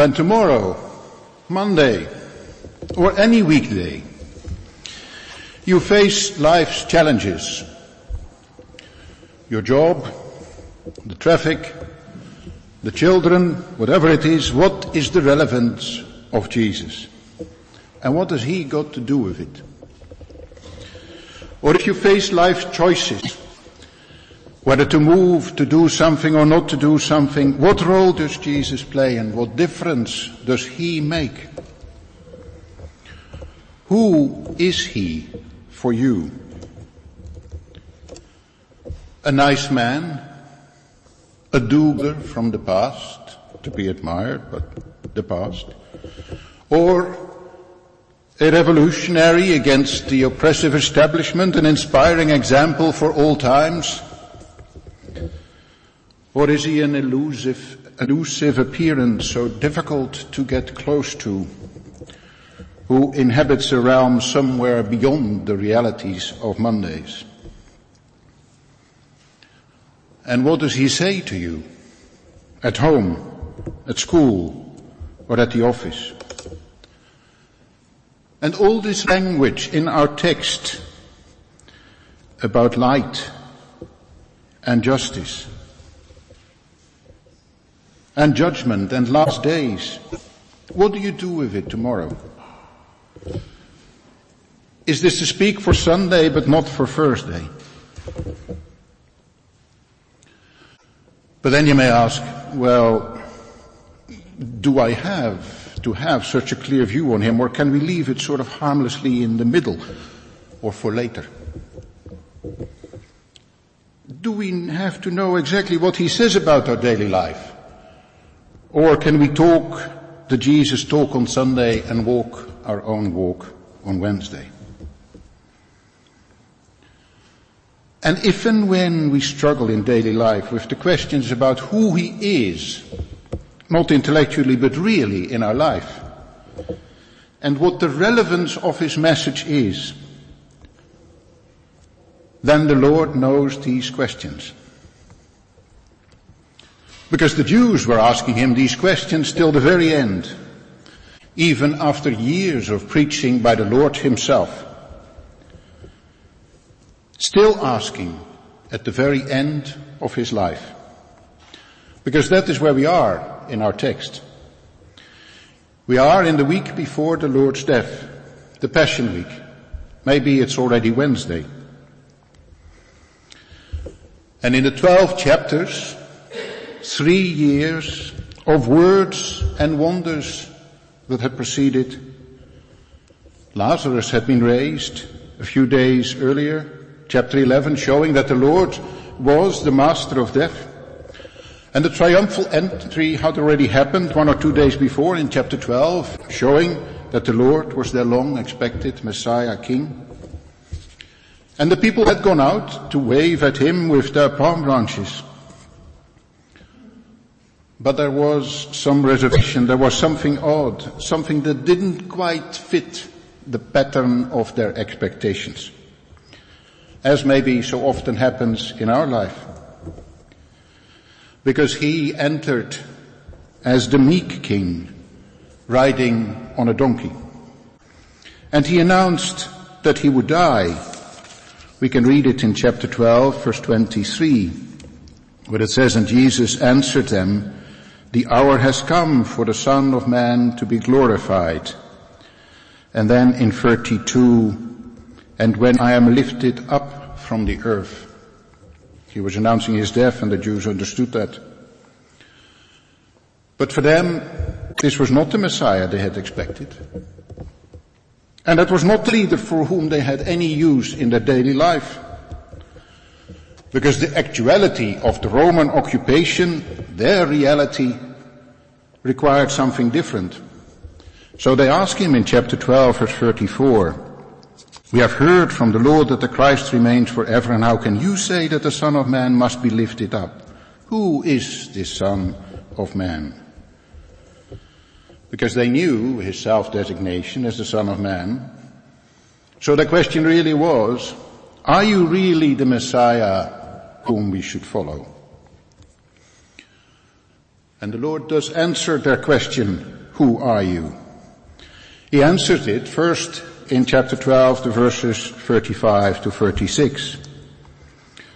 When tomorrow, Monday, or any weekday, you face life's challenges, your job, the traffic, the children, whatever it is, what is the relevance of Jesus? And what has he got to do with it? Or if you face life's choices, whether to move, to do something or not to do something, what role does Jesus play and what difference does he make? Who is he for you? A nice man, a do from the past, to be admired, but the past, or a revolutionary against the oppressive establishment, an inspiring example for all times? Or is he an elusive, elusive appearance so difficult to get close to, who inhabits a realm somewhere beyond the realities of Mondays? And what does he say to you? At home, at school, or at the office? And all this language in our text about light and justice and judgment and last days, what do you do with it tomorrow? Is this to speak for Sunday but not for Thursday? But then you may ask, well, do I have to have such a clear view on him or can we leave it sort of harmlessly in the middle or for later? Do we have to know exactly what he says about our daily life? Or can we talk the Jesus talk on Sunday and walk our own walk on Wednesday? And if and when we struggle in daily life with the questions about who he is, not intellectually but really in our life, and what the relevance of his message is, then the Lord knows these questions. Because the Jews were asking him these questions till the very end, even after years of preaching by the Lord himself still asking at the very end of his life. Because that is where we are in our text. We are in the week before the Lord's death, the Passion Week. Maybe it's already Wednesday. And in the 12 chapters, three years of words and wonders that had preceded. Lazarus had been raised a few days earlier chapter 11 showing that the Lord was the master of death. And the triumphal entry had already happened one or two days before in chapter 12 showing that the Lord was their long expected Messiah King. And the people had gone out to wave at him with their palm branches. But there was some reservation, there was something odd, something that didn't quite fit the pattern of their expectations as maybe so often happens in our life. Because he entered as the meek king, riding on a donkey. And he announced that he would die. We can read it in chapter 12, verse 23, where it says, And Jesus answered them, The hour has come for the Son of Man to be glorified. And then in 32, and when I am lifted up from the earth. He was announcing his death and the Jews understood that. But for them, this was not the Messiah they had expected. And that was not the leader for whom they had any use in their daily life. Because the actuality of the Roman occupation, their reality, required something different. So they ask him in chapter 12 verse 34, we have heard from the Lord that the Christ remains forever, and how can you say that the Son of Man must be lifted up? Who is this Son of Man? Because they knew his self-designation as the Son of Man. So the question really was, are you really the Messiah whom we should follow? And the Lord does answer their question, who are you? He answered it first in chapter 12, the verses 35 to 36.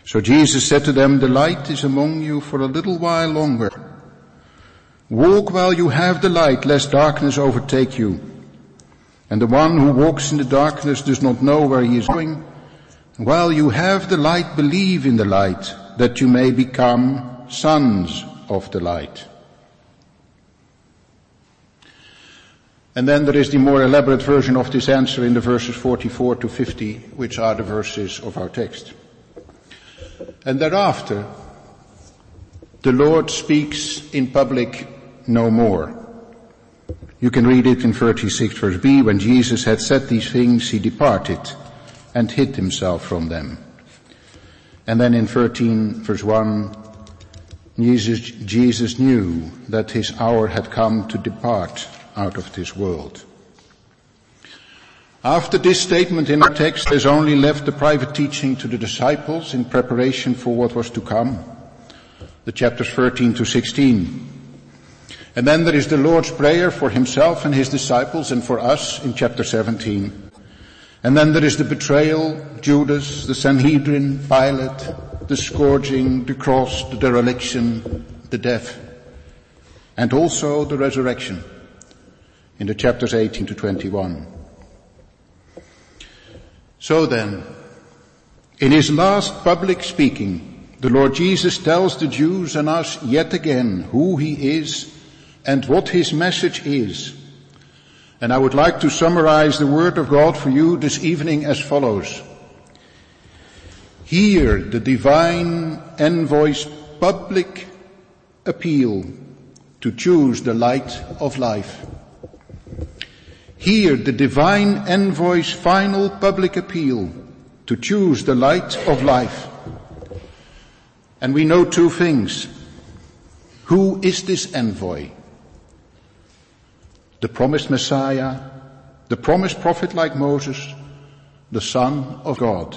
So Jesus said to them, the light is among you for a little while longer. Walk while you have the light, lest darkness overtake you. And the one who walks in the darkness does not know where he is going. While you have the light, believe in the light, that you may become sons of the light. And then there is the more elaborate version of this answer in the verses 44 to 50, which are the verses of our text. And thereafter, the Lord speaks in public no more. You can read it in 36 verse B, when Jesus had said these things, he departed and hid himself from them. And then in 13 verse 1, Jesus, Jesus knew that his hour had come to depart out of this world. After this statement in our text, there's only left the private teaching to the disciples in preparation for what was to come. The chapters 13 to 16. And then there is the Lord's Prayer for himself and his disciples and for us in chapter 17. And then there is the betrayal, Judas, the Sanhedrin, Pilate, the scourging, the cross, the dereliction, the death, and also the resurrection in the chapters 18 to 21. So then, in his last public speaking, the Lord Jesus tells the Jews and us yet again who he is and what his message is. And I would like to summarize the word of God for you this evening as follows. Hear the divine envoy's public appeal to choose the light of life. Hear the divine envoy's final public appeal to choose the light of life. And we know two things. Who is this envoy? The promised Messiah, the promised prophet like Moses, the Son of God.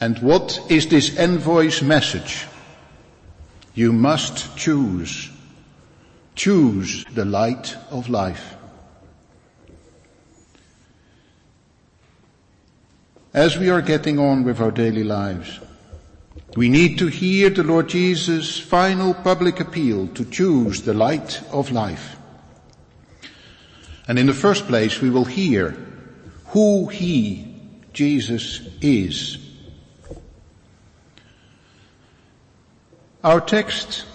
And what is this envoy's message? You must choose. Choose the light of life. As we are getting on with our daily lives. We need to hear the Lord Jesus' final public appeal to choose the light of life. And in the first place, we will hear who He, Jesus, is. Our text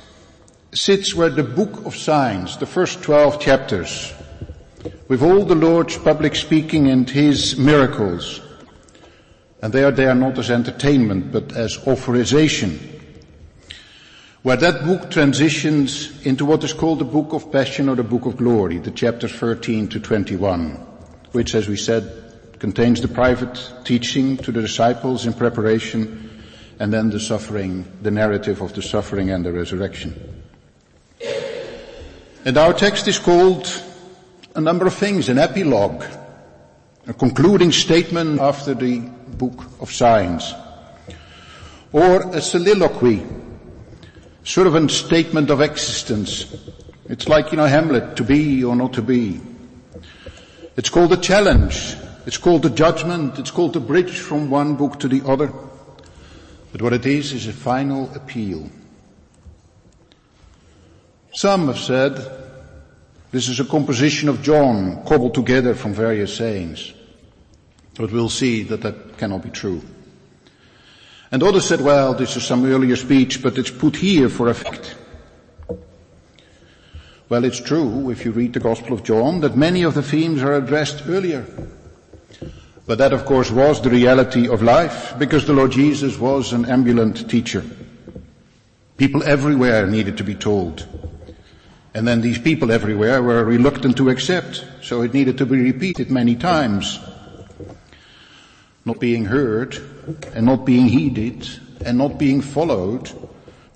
sits where the book of signs, the first 12 chapters, with all the Lord's public speaking and His miracles, and they are there not as entertainment, but as authorization. Where that book transitions into what is called the book of passion or the book of glory, the chapters 13 to 21, which as we said, contains the private teaching to the disciples in preparation, and then the suffering, the narrative of the suffering and the resurrection. And our text is called a number of things, an epilogue, a concluding statement after the book of signs. Or a soliloquy, sort of a statement of existence. It's like, you know, Hamlet, to be or not to be. It's called a challenge. It's called a judgment. It's called a bridge from one book to the other. But what it is, is a final appeal. Some have said this is a composition of John cobbled together from various sayings. But we'll see that that cannot be true. And others said, well, this is some earlier speech, but it's put here for effect. Well, it's true, if you read the Gospel of John, that many of the themes are addressed earlier. But that of course was the reality of life, because the Lord Jesus was an ambulant teacher. People everywhere needed to be told. And then these people everywhere were reluctant to accept, so it needed to be repeated many times. Not being heard and not being heeded and not being followed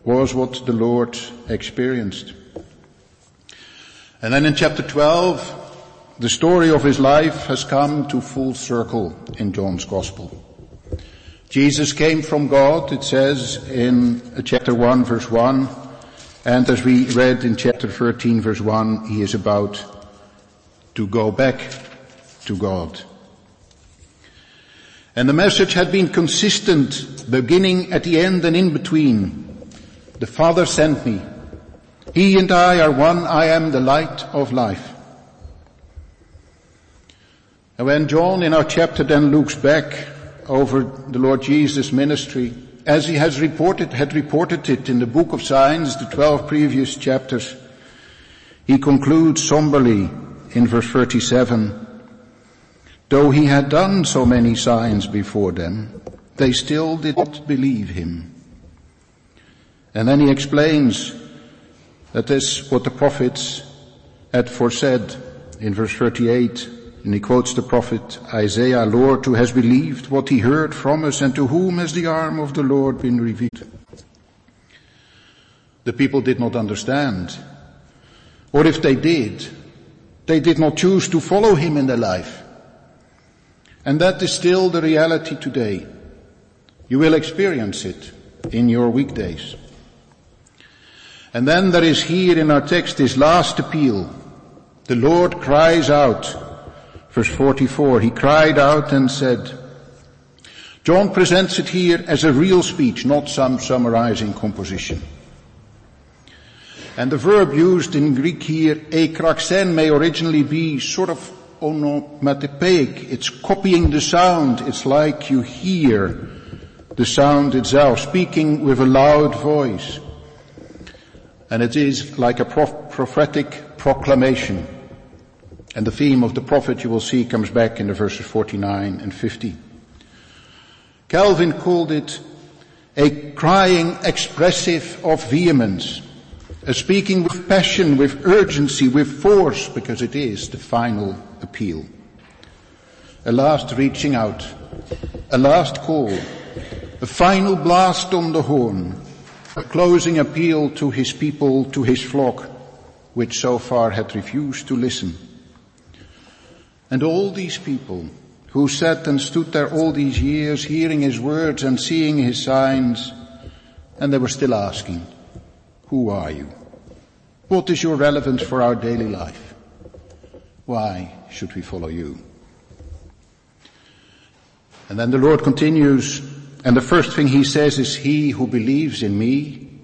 was what the Lord experienced. And then in chapter 12, the story of his life has come to full circle in John's Gospel. Jesus came from God, it says in chapter 1 verse 1, And as we read in chapter 13 verse 1, he is about to go back to God. And the message had been consistent, beginning at the end and in between. The Father sent me. He and I are one. I am the light of life. And when John in our chapter then looks back over the Lord Jesus' ministry, as he has reported, had reported it in the book of signs, the 12 previous chapters, he concludes somberly in verse 37, though he had done so many signs before them, they still did not believe him. And then he explains that is what the prophets had foresaid in verse 38, and he quotes the prophet Isaiah, Lord, who has believed what he heard from us and to whom has the arm of the Lord been revealed. The people did not understand. Or if they did, they did not choose to follow him in their life. And that is still the reality today. You will experience it in your weekdays. And then there is here in our text this last appeal. The Lord cries out Verse 44, he cried out and said, John presents it here as a real speech, not some summarizing composition. And the verb used in Greek here, ekraksen, may originally be sort of onomatopoeic. It's copying the sound. It's like you hear the sound itself, speaking with a loud voice. And it is like a prophetic proclamation. And the theme of the prophet you will see comes back in the verses 49 and 50. Calvin called it a crying expressive of vehemence, a speaking with passion, with urgency, with force, because it is the final appeal. A last reaching out, a last call, a final blast on the horn, a closing appeal to his people, to his flock, which so far had refused to listen. And all these people who sat and stood there all these years hearing his words and seeing his signs, and they were still asking, who are you? What is your relevance for our daily life? Why should we follow you? And then the Lord continues, and the first thing he says is, he who believes in me,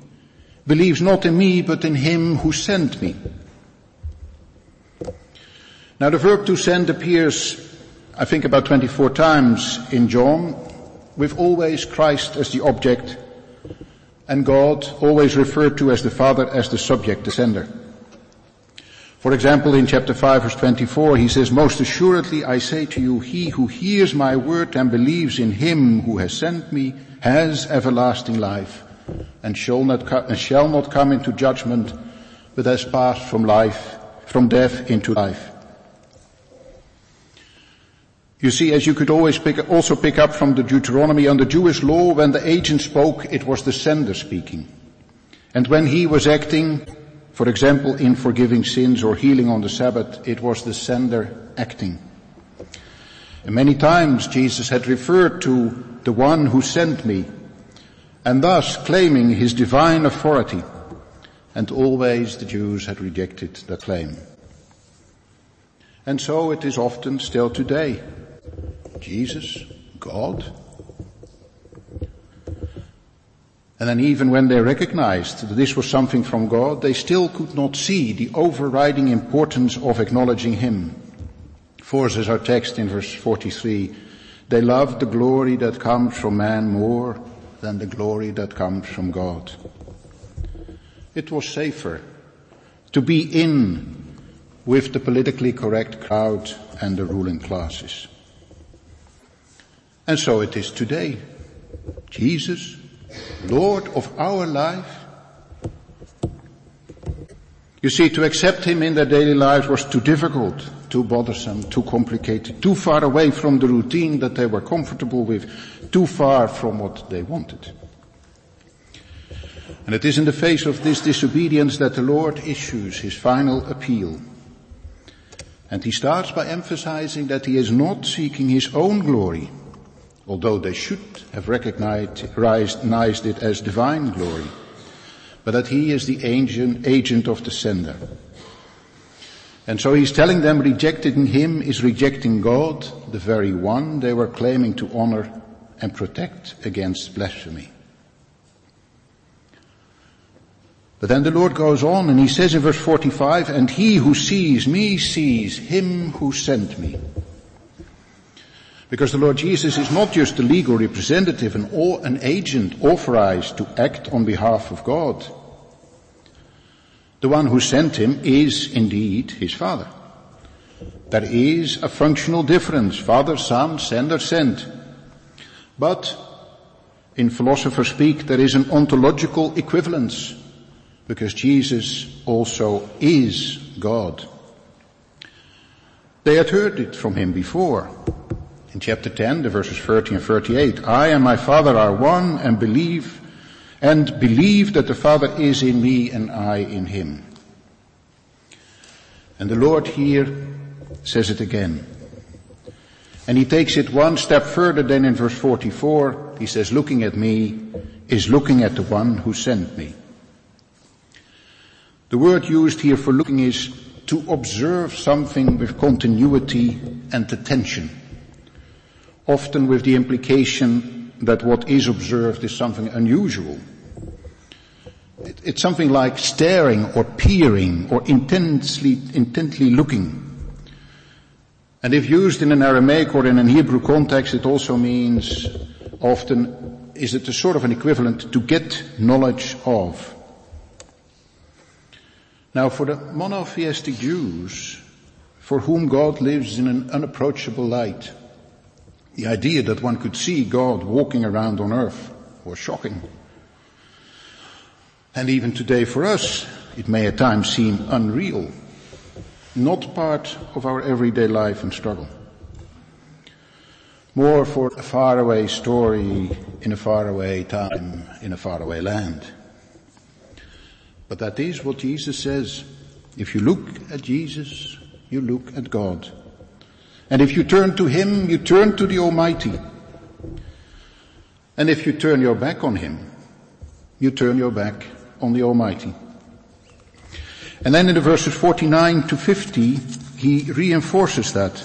believes not in me, but in him who sent me. Now the verb to send appears, I think about 24 times in John, with always Christ as the object and God always referred to as the Father as the subject, the sender. For example, in chapter 5 verse 24, he says, Most assuredly I say to you, he who hears my word and believes in him who has sent me has everlasting life and shall not, and shall not come into judgment, but has passed from life, from death into life. You see, as you could always pick, also pick up from the Deuteronomy, under Jewish law, when the agent spoke, it was the sender speaking. And when he was acting, for example, in forgiving sins or healing on the Sabbath, it was the sender acting. And many times Jesus had referred to the one who sent me, and thus claiming his divine authority. And always the Jews had rejected the claim. And so it is often still today. Jesus, God. And then even when they recognized that this was something from God, they still could not see the overriding importance of acknowledging Him. For, says our text in verse 43, they loved the glory that comes from man more than the glory that comes from God. It was safer to be in with the politically correct crowd and the ruling classes. And so it is today. Jesus, Lord of our life. You see, to accept Him in their daily lives was too difficult, too bothersome, too complicated, too far away from the routine that they were comfortable with, too far from what they wanted. And it is in the face of this disobedience that the Lord issues His final appeal. And He starts by emphasizing that He is not seeking His own glory, although they should have recognized it as divine glory. but that he is the agent, agent of the sender. And so he's telling them rejecting him is rejecting God, the very one they were claiming to honor and protect against blasphemy. But then the Lord goes on and he says in verse 45, and he who sees me sees him who sent me. Because the Lord Jesus is not just a legal representative, an, an agent authorized to act on behalf of God. The one who sent him is indeed his Father. There is a functional difference, Father, Son, Sender, Sent. But in philosopher speak, there is an ontological equivalence because Jesus also is God. They had heard it from him before. In chapter 10, the verses 30 and 38, I and my Father are one and believe, and believe that the Father is in me and I in him. And the Lord here says it again. And he takes it one step further than in verse 44. He says, looking at me is looking at the one who sent me. The word used here for looking is to observe something with continuity and attention. Often with the implication that what is observed is something unusual. It's something like staring or peering or intensely, intently looking. And if used in an Aramaic or in an Hebrew context, it also means often, is it a sort of an equivalent to get knowledge of. Now for the monotheistic Jews, for whom God lives in an unapproachable light, the idea that one could see God walking around on earth was shocking. And even today for us, it may at times seem unreal not part of our everyday life and struggle. More for a faraway story in a faraway time in a faraway land. But that is what Jesus says. If you look at Jesus, you look at God. And if you turn to Him, you turn to the Almighty. And if you turn your back on Him, you turn your back on the Almighty. And then in the verses 49 to 50, he reinforces that.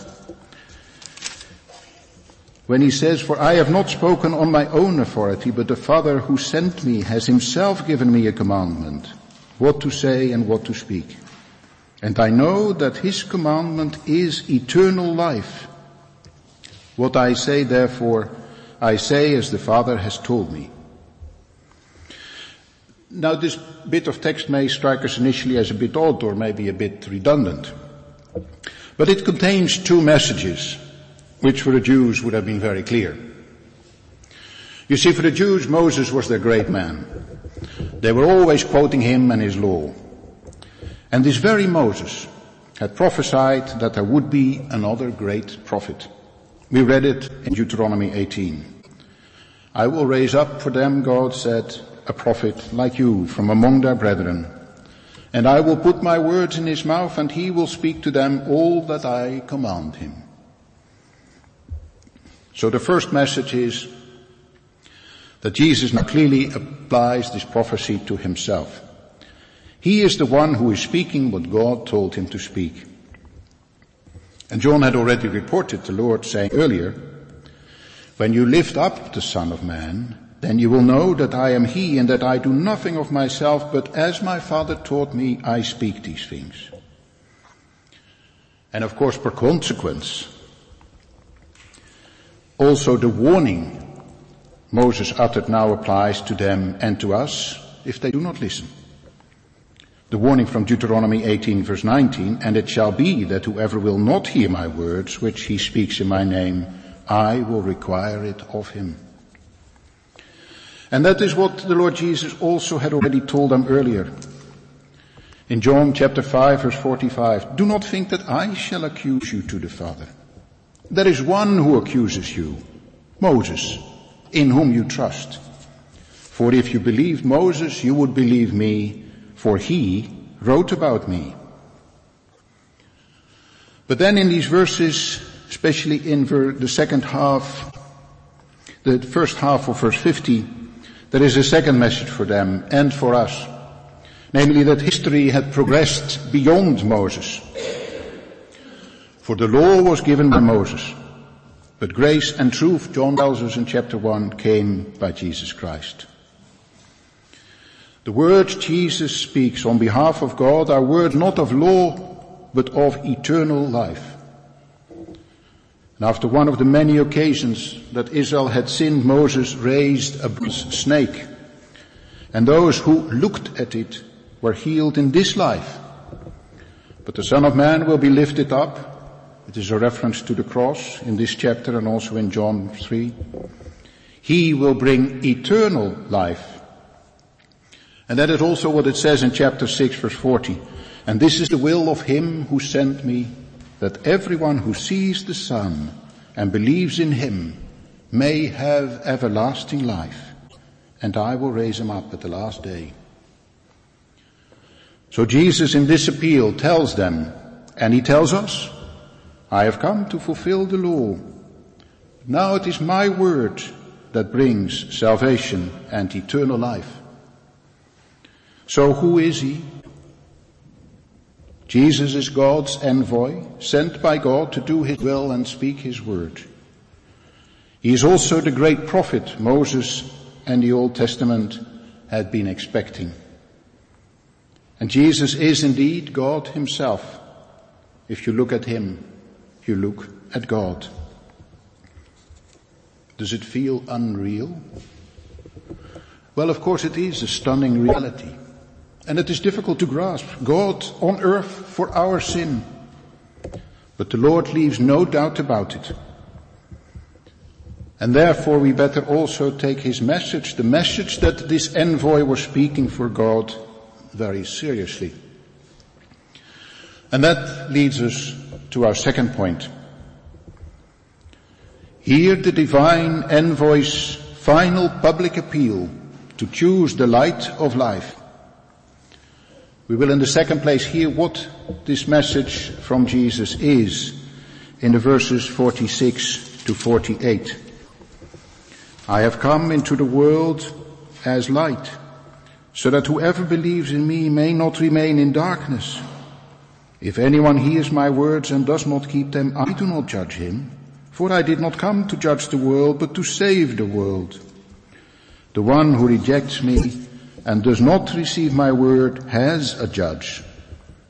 When he says, for I have not spoken on my own authority, but the Father who sent me has himself given me a commandment, what to say and what to speak. And I know that his commandment is eternal life. What I say therefore, I say as the Father has told me. Now this bit of text may strike us initially as a bit odd or maybe a bit redundant. But it contains two messages, which for the Jews would have been very clear. You see, for the Jews, Moses was their great man. They were always quoting him and his law. And this very Moses had prophesied that there would be another great prophet. We read it in Deuteronomy 18. I will raise up for them, God said, a prophet like you from among their brethren. And I will put my words in his mouth and he will speak to them all that I command him. So the first message is that Jesus now clearly applies this prophecy to himself. He is the one who is speaking what God told him to speak. And John had already reported the Lord saying earlier, when you lift up the Son of Man, then you will know that I am he and that I do nothing of myself, but as my Father taught me, I speak these things. And of course, per consequence, also the warning Moses uttered now applies to them and to us if they do not listen. The warning from Deuteronomy 18 verse 19, and it shall be that whoever will not hear my words, which he speaks in my name, I will require it of him. And that is what the Lord Jesus also had already told them earlier. In John chapter 5 verse 45, do not think that I shall accuse you to the Father. There is one who accuses you, Moses, in whom you trust. For if you believed Moses, you would believe me, for he wrote about me. But then in these verses, especially in the second half, the first half of verse 50, there is a second message for them and for us. namely that history had progressed beyond Moses. For the law was given by Moses, but grace and truth, John tells us in chapter 1, came by Jesus Christ. The words Jesus speaks on behalf of God are words not of law, but of eternal life. And after one of the many occasions that Israel had sinned, Moses raised a snake. And those who looked at it were healed in this life. But the Son of Man will be lifted up. It is a reference to the cross in this chapter and also in John 3. He will bring eternal life. And that is also what it says in chapter 6 verse 40. And this is the will of him who sent me that everyone who sees the Son and believes in him may have everlasting life, and I will raise him up at the last day. So Jesus in this appeal tells them, and he tells us, I have come to fulfill the law. Now it is my word that brings salvation and eternal life. So who is he? Jesus is God's envoy, sent by God to do his will and speak his word. He is also the great prophet Moses and the Old Testament had been expecting. And Jesus is indeed God himself. If you look at him, you look at God. Does it feel unreal? Well, of course it is a stunning reality. And it is difficult to grasp. God on earth for our sin. But the Lord leaves no doubt about it. And therefore we better also take his message, the message that this envoy was speaking for God, very seriously. And that leads us to our second point. Hear the divine envoy's final public appeal to choose the light of life. We will in the second place hear what this message from Jesus is in the verses 46 to 48. I have come into the world as light, so that whoever believes in me may not remain in darkness. If anyone hears my words and does not keep them, I do not judge him, for I did not come to judge the world, but to save the world. The one who rejects me and does not receive my word has a judge.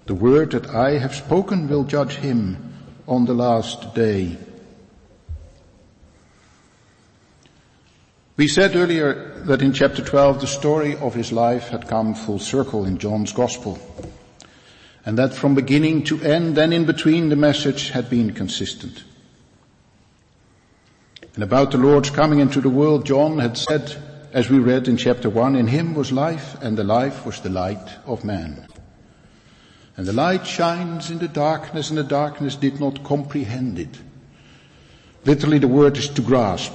The word that I have spoken will judge him on the last day. We said earlier that in chapter 12 the story of his life had come full circle in John's gospel. And that from beginning to end and in between the message had been consistent. And about the Lord's coming into the world, John had said as we read in chapter 1, in him was life, and the life was the light of man. And the light shines in the darkness, and the darkness did not comprehend it. Literally the word is to grasp,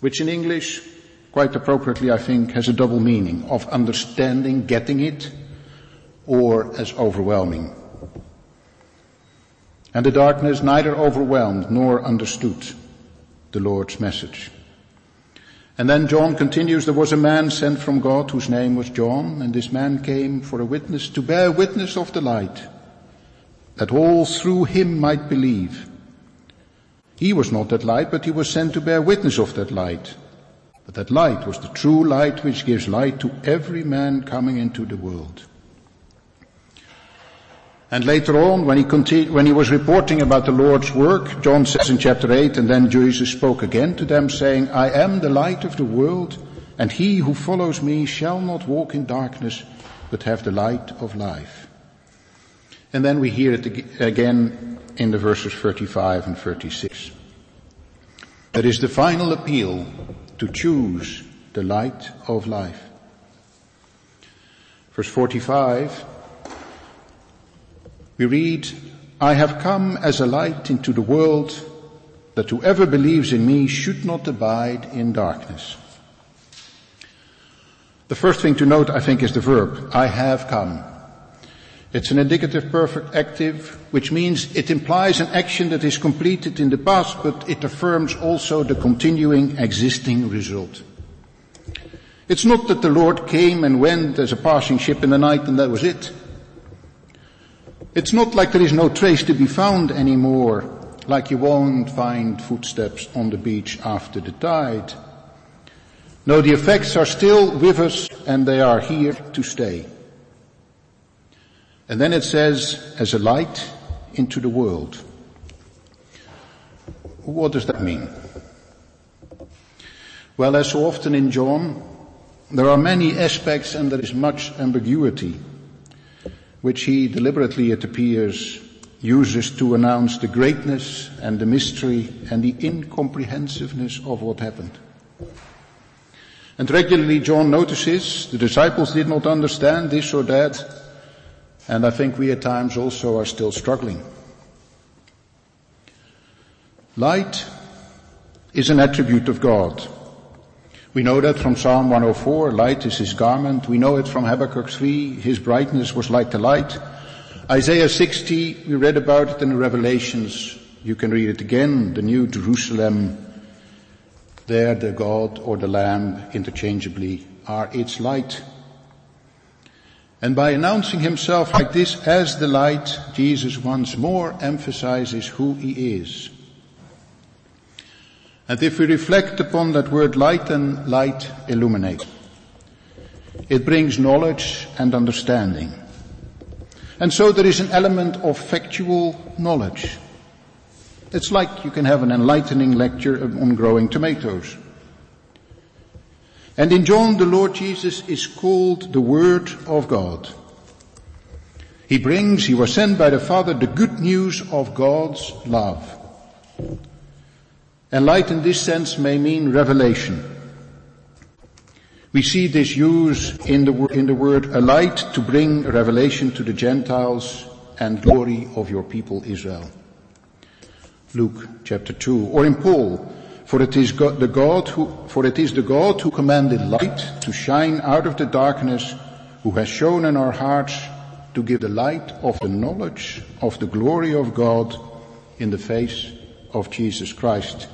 which in English, quite appropriately I think, has a double meaning of understanding, getting it, or as overwhelming. And the darkness neither overwhelmed nor understood the Lord's message. And then John continues, there was a man sent from God whose name was John, and this man came for a witness to bear witness of the light, that all through him might believe. He was not that light, but he was sent to bear witness of that light. But that light was the true light which gives light to every man coming into the world. And later on, when he, when he was reporting about the Lord's work, John says in chapter 8, and then Jesus spoke again to them saying, I am the light of the world, and he who follows me shall not walk in darkness, but have the light of life. And then we hear it again in the verses 35 and 36. That is the final appeal to choose the light of life. Verse 45, we read, I have come as a light into the world that whoever believes in me should not abide in darkness. The first thing to note, I think, is the verb, I have come. It's an indicative perfect active, which means it implies an action that is completed in the past, but it affirms also the continuing existing result. It's not that the Lord came and went as a passing ship in the night and that was it. It's not like there is no trace to be found anymore, like you won't find footsteps on the beach after the tide. No, the effects are still with us and they are here to stay. And then it says, as a light into the world. What does that mean? Well, as so often in John, there are many aspects and there is much ambiguity, which he deliberately, it appears, uses to announce the greatness and the mystery and the incomprehensiveness of what happened. And regularly John notices the disciples did not understand this or that, and I think we at times also are still struggling. Light is an attribute of God. We know that from Psalm 104, light is his garment. We know it from Habakkuk 3, his brightness was like the light. Isaiah 60, we read about it in the Revelations. You can read it again, the new Jerusalem. There the God or the Lamb interchangeably are its light. And by announcing himself like this as the light, Jesus once more emphasizes who he is. And if we reflect upon that word light and light illuminate, it brings knowledge and understanding. And so there is an element of factual knowledge. It's like you can have an enlightening lecture on growing tomatoes. And in John, the Lord Jesus is called the Word of God. He brings, he was sent by the Father, the good news of God's love. And light in this sense may mean revelation. We see this use in the, in the word a light to bring revelation to the Gentiles and glory of your people Israel. Luke chapter 2. Or in Paul, for it is God, the God who, for it is the God who commanded light to shine out of the darkness, who has shown in our hearts to give the light of the knowledge of the glory of God in the face of Jesus Christ.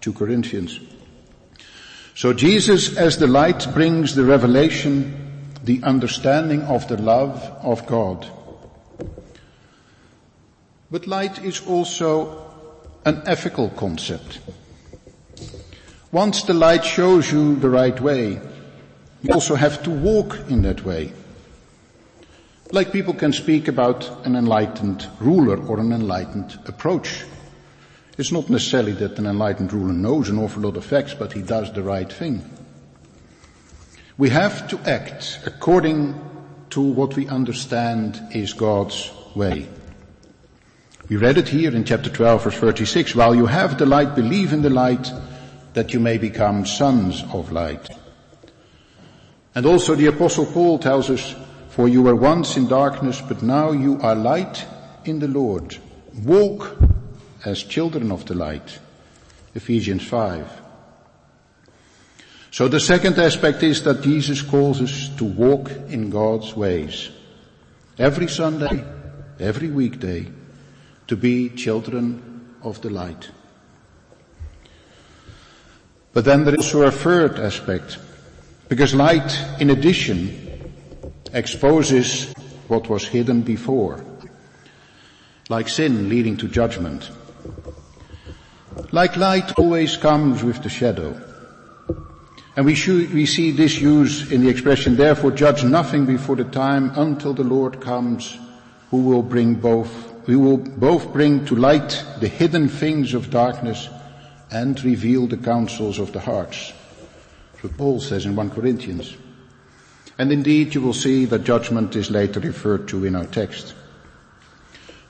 2 Corinthians. So Jesus as the light brings the revelation, the understanding of the love of God. But light is also an ethical concept. Once the light shows you the right way, you also have to walk in that way. Like people can speak about an enlightened ruler or an enlightened approach it's not necessarily that an enlightened ruler knows an awful lot of facts, but he does the right thing. We have to act according to what we understand is God's way. We read it here in chapter 12 verse 36, while you have the light, believe in the light that you may become sons of light. And also the apostle Paul tells us, for you were once in darkness, but now you are light in the Lord. Walk as children of the light. Ephesians 5. So the second aspect is that Jesus calls us to walk in God's ways. Every Sunday, every weekday, to be children of the light. But then there is also a third aspect, because light, in addition, exposes what was hidden before, like sin leading to judgment. Like light always comes with the shadow. And we, should, we see this used in the expression, therefore judge nothing before the time until the Lord comes, who will bring both, who will both bring to light the hidden things of darkness and reveal the counsels of the hearts. What Paul says in 1 Corinthians. And indeed you will see that judgment is later referred to in our text.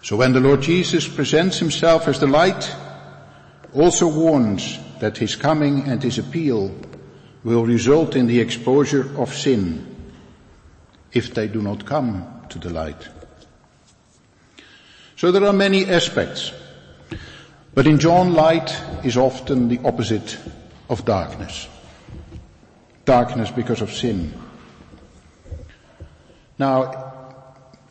So when the Lord Jesus presents himself as the light, also warns that his coming and his appeal will result in the exposure of sin if they do not come to the light. So there are many aspects, but in John light is often the opposite of darkness. Darkness because of sin. Now,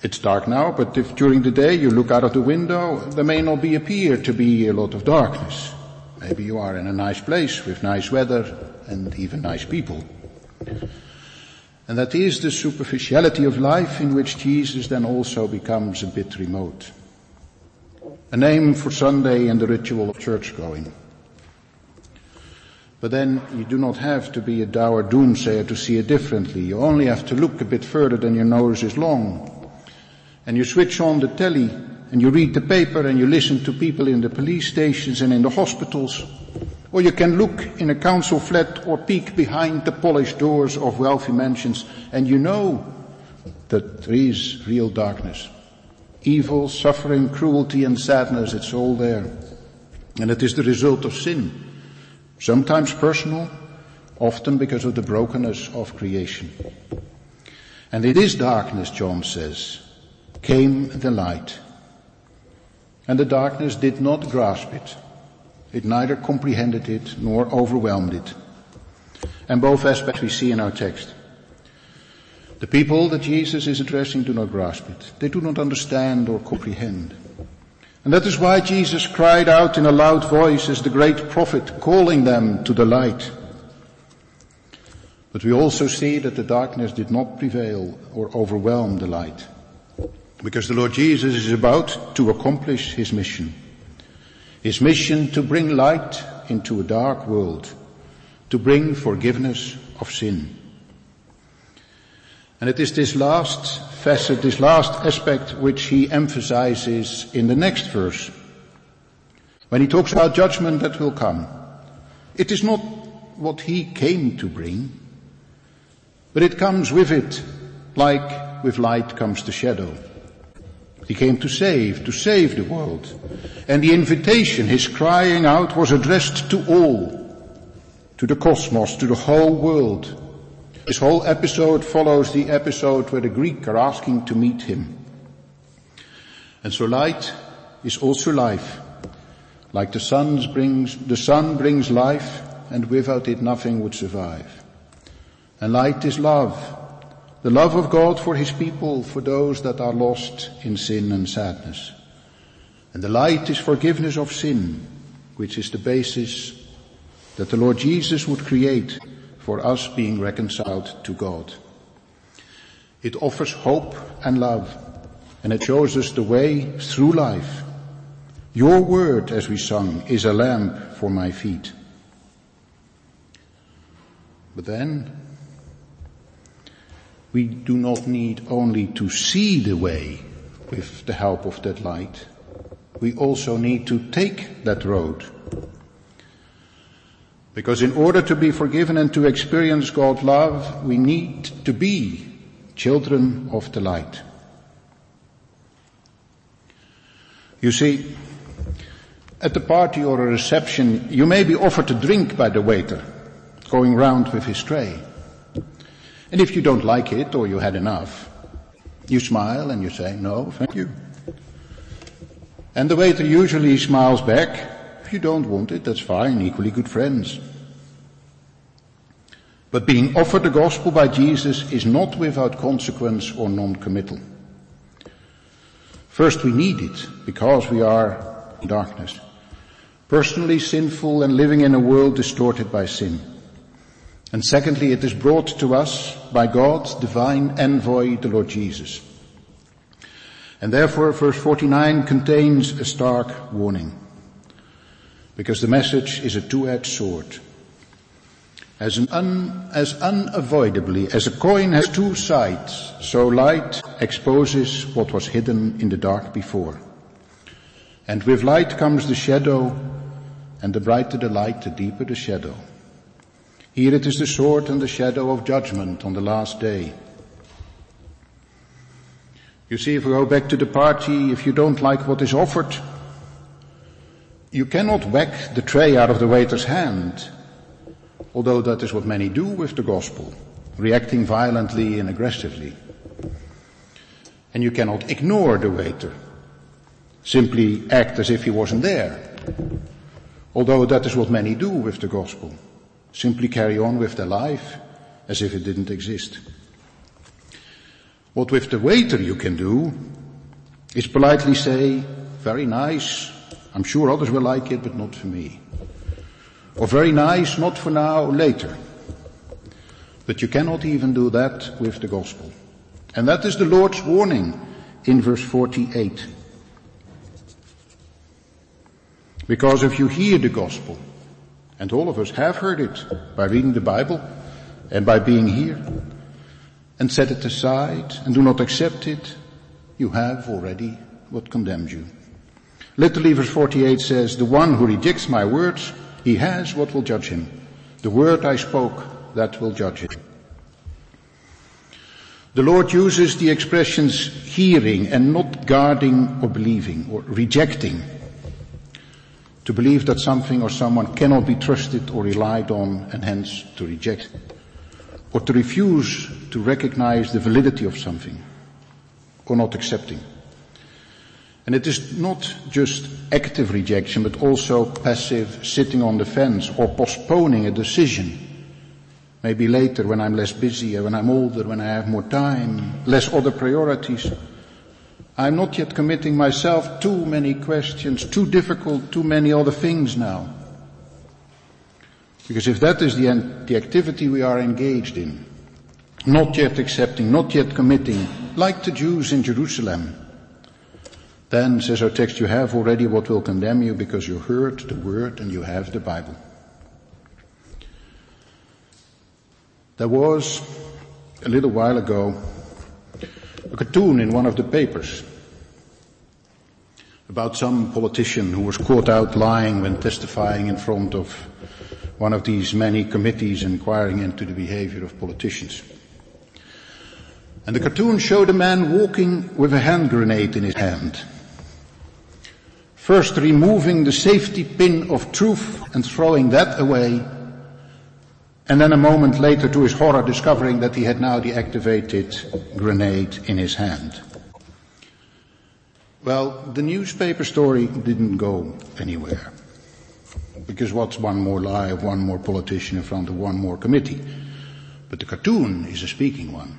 it's dark now, but if during the day you look out of the window, there may not be appear to be a lot of darkness. Maybe you are in a nice place with nice weather and even nice people. And that is the superficiality of life in which Jesus then also becomes a bit remote. A name for Sunday and the ritual of church going. But then you do not have to be a dour doomsayer to see it differently. You only have to look a bit further than your nose is long. And you switch on the telly and you read the paper and you listen to people in the police stations and in the hospitals. Or you can look in a council flat or peek behind the polished doors of wealthy mansions and you know that there is real darkness. Evil, suffering, cruelty and sadness, it's all there. And it is the result of sin. Sometimes personal, often because of the brokenness of creation. And it is darkness, John says, came the light and the darkness did not grasp it. It neither comprehended it nor overwhelmed it. And both aspects we see in our text. The people that Jesus is addressing do not grasp it. They do not understand or comprehend. And that is why Jesus cried out in a loud voice as the great prophet calling them to the light. But we also see that the darkness did not prevail or overwhelm the light. Because the Lord Jesus is about to accomplish his mission. His mission to bring light into a dark world, to bring forgiveness of sin. And it is this last facet, this last aspect which he emphasizes in the next verse. When he talks about judgment that will come. It is not what he came to bring, but it comes with it like with light comes the shadow. He came to save, to save the world. And the invitation, his crying out was addressed to all, to the cosmos, to the whole world. This whole episode follows the episode where the Greek are asking to meet him. And so light is also life. Like the sun brings, the sun brings life and without it nothing would survive. And light is love the love of God for His people, for those that are lost in sin and sadness. And the light is forgiveness of sin, which is the basis that the Lord Jesus would create for us being reconciled to God. It offers hope and love, and it shows us the way through life. Your word, as we sung, is a lamp for my feet. But then, we do not need only to see the way with the help of that light. We also need to take that road. Because in order to be forgiven and to experience God's love, we need to be children of the light. You see, at the party or a reception, you may be offered a drink by the waiter, going round with his tray. And if you don't like it or you had enough, you smile and you say, no, thank you. And the waiter usually smiles back. If you don't want it, that's fine, equally good friends. But being offered the gospel by Jesus is not without consequence or non-committal. First we need it because we are in darkness. Personally sinful and living in a world distorted by sin. And secondly, it is brought to us by God's divine envoy, the Lord Jesus. And therefore verse 49 contains a stark warning. Because the message is a two-edged sword. As, un, as unavoidably as a coin has two sides, so light exposes what was hidden in the dark before. And with light comes the shadow, and the brighter the light, the deeper the shadow. Here it is the sword and the shadow of judgment on the last day. You see, if we go back to the party, if you don't like what is offered, you cannot whack the tray out of the waiter's hand, although that is what many do with the gospel, reacting violently and aggressively. And you cannot ignore the waiter, simply act as if he wasn't there, although that is what many do with the gospel. Simply carry on with their life as if it didn't exist. What with the waiter you can do is politely say, very nice, I'm sure others will like it, but not for me. Or very nice, not for now, later. But you cannot even do that with the gospel. And that is the Lord's warning in verse 48. Because if you hear the gospel, and all of us have heard it by reading the Bible and by being here, and set it aside and do not accept it, you have already what condemns you. Literally verse 48 says, the one who rejects my words, he has what will judge him. The word I spoke, that will judge him. The Lord uses the expressions hearing and not guarding or believing or rejecting to believe that something or someone cannot be trusted or relied on and hence to reject or to refuse to recognize the validity of something or not accepting. And it is not just active rejection, but also passive sitting on the fence or postponing a decision. Maybe later when I'm less busy or when I'm older, when I have more time, less other priorities. I'm not yet committing myself too many questions, too difficult, too many other things now. Because if that is the, the activity we are engaged in, not yet accepting, not yet committing, like the Jews in Jerusalem, then, says our text, you have already what will condemn you because you heard the word and you have the Bible. There was, a little while ago, a cartoon in one of the papers about some politician who was caught out lying when testifying in front of one of these many committees inquiring into the behavior of politicians. And the cartoon showed a man walking with a hand grenade in his hand. First removing the safety pin of truth and throwing that away. And then a moment later to his horror discovering that he had now the activated grenade in his hand. Well, the newspaper story didn't go anywhere. Because what's one more lie of one more politician in front of one more committee? But the cartoon is a speaking one.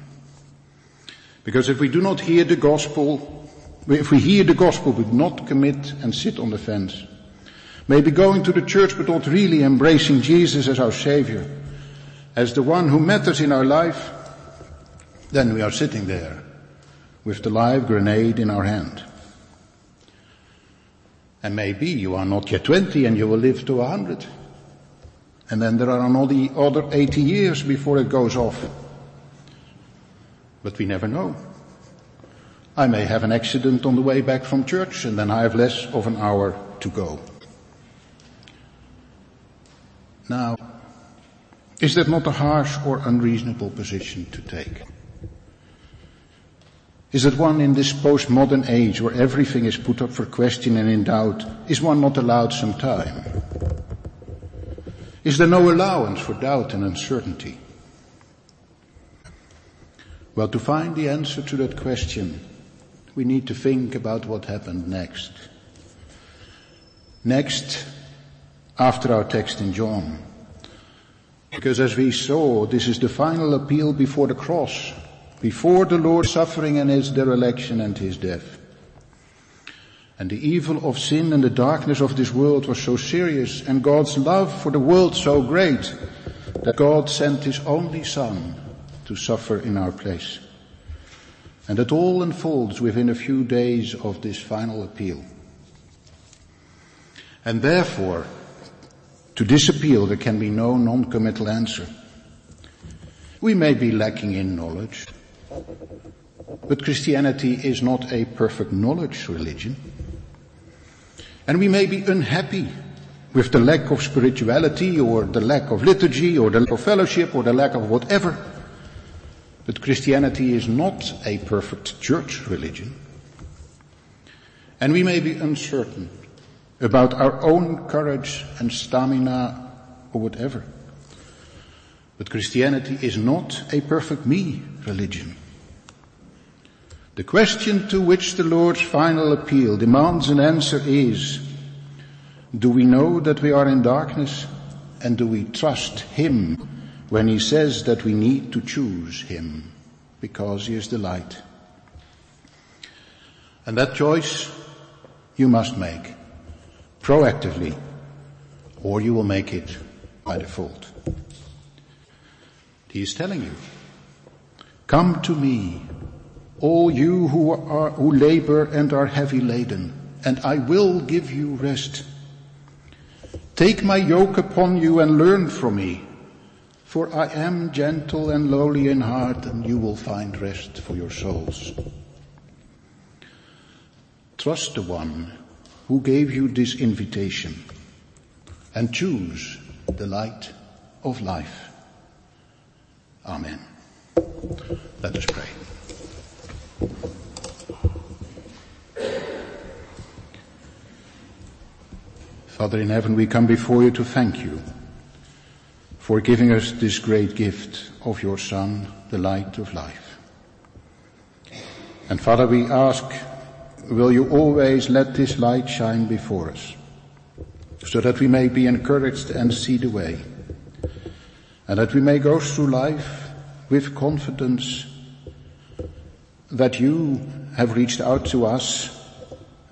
Because if we do not hear the gospel if we hear the gospel but not commit and sit on the fence, maybe going to the church but not really embracing Jesus as our Savior, as the one who matters in our life, then we are sitting there with the live grenade in our hand. And maybe you are not yet 20 and you will live to 100. And then there are another other 80 years before it goes off. But we never know. I may have an accident on the way back from church and then I have less of an hour to go. Now, is that not a harsh or unreasonable position to take? Is that one in this postmodern age where everything is put up for question and in doubt, is one not allowed some time? Is there no allowance for doubt and uncertainty? Well, to find the answer to that question, we need to think about what happened next. Next, after our text in John. Because as we saw, this is the final appeal before the cross, before the Lord's suffering and his dereliction and his death. And the evil of sin and the darkness of this world was so serious and God's love for the world so great that God sent his only son to suffer in our place. And it all unfolds within a few days of this final appeal. And therefore, to this appeal there can be no non-committal answer. We may be lacking in knowledge, but Christianity is not a perfect knowledge religion. And we may be unhappy with the lack of spirituality or the lack of liturgy or the lack of fellowship or the lack of whatever. But Christianity is not a perfect church religion. And we may be uncertain about our own courage and stamina or whatever. But Christianity is not a perfect me religion. The question to which the Lord's final appeal demands an answer is, do we know that we are in darkness and do we trust Him when he says that we need to choose him because he is the light. And that choice you must make proactively or you will make it by default. He is telling you, come to me, all you who are, who labor and are heavy laden, and I will give you rest. Take my yoke upon you and learn from me, for I am gentle and lowly in heart and you will find rest for your souls. Trust the one who gave you this invitation and choose the light of life. Amen. Let us pray. Father in heaven, we come before you to thank you for giving us this great gift of your Son, the light of life. And Father, we ask, will you always let this light shine before us so that we may be encouraged and see the way and that we may go through life with confidence that you have reached out to us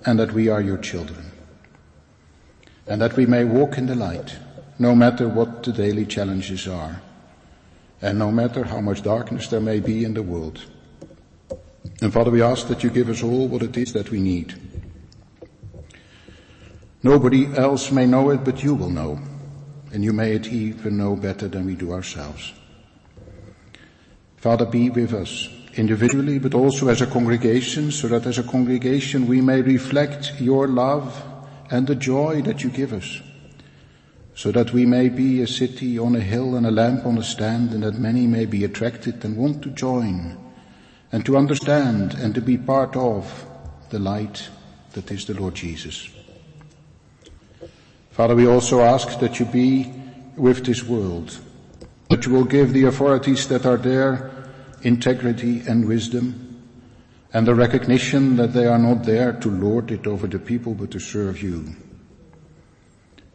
and that we are your children. And that we may walk in the light, no matter what the daily challenges are, and no matter how much darkness there may be in the world. And Father, we ask that you give us all what it is that we need. Nobody else may know it, but you will know. And you may it even know better than we do ourselves. Father, be with us individually, but also as a congregation, so that as a congregation we may reflect your love and the joy that you give us, so that we may be a city on a hill and a lamp on a stand, and that many may be attracted and want to join, and to understand and to be part of the light that is the Lord Jesus. Father, we also ask that you be with this world, that you will give the authorities that are there integrity and wisdom, and the recognition that they are not there to lord it over the people, but to serve you.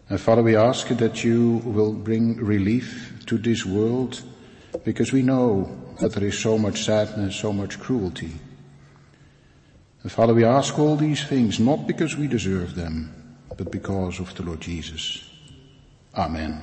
And Father, we ask that you will bring relief to this world, because we know that there is so much sadness, so much cruelty. And Father, we ask all these things not because we deserve them, but because of the Lord Jesus. Amen.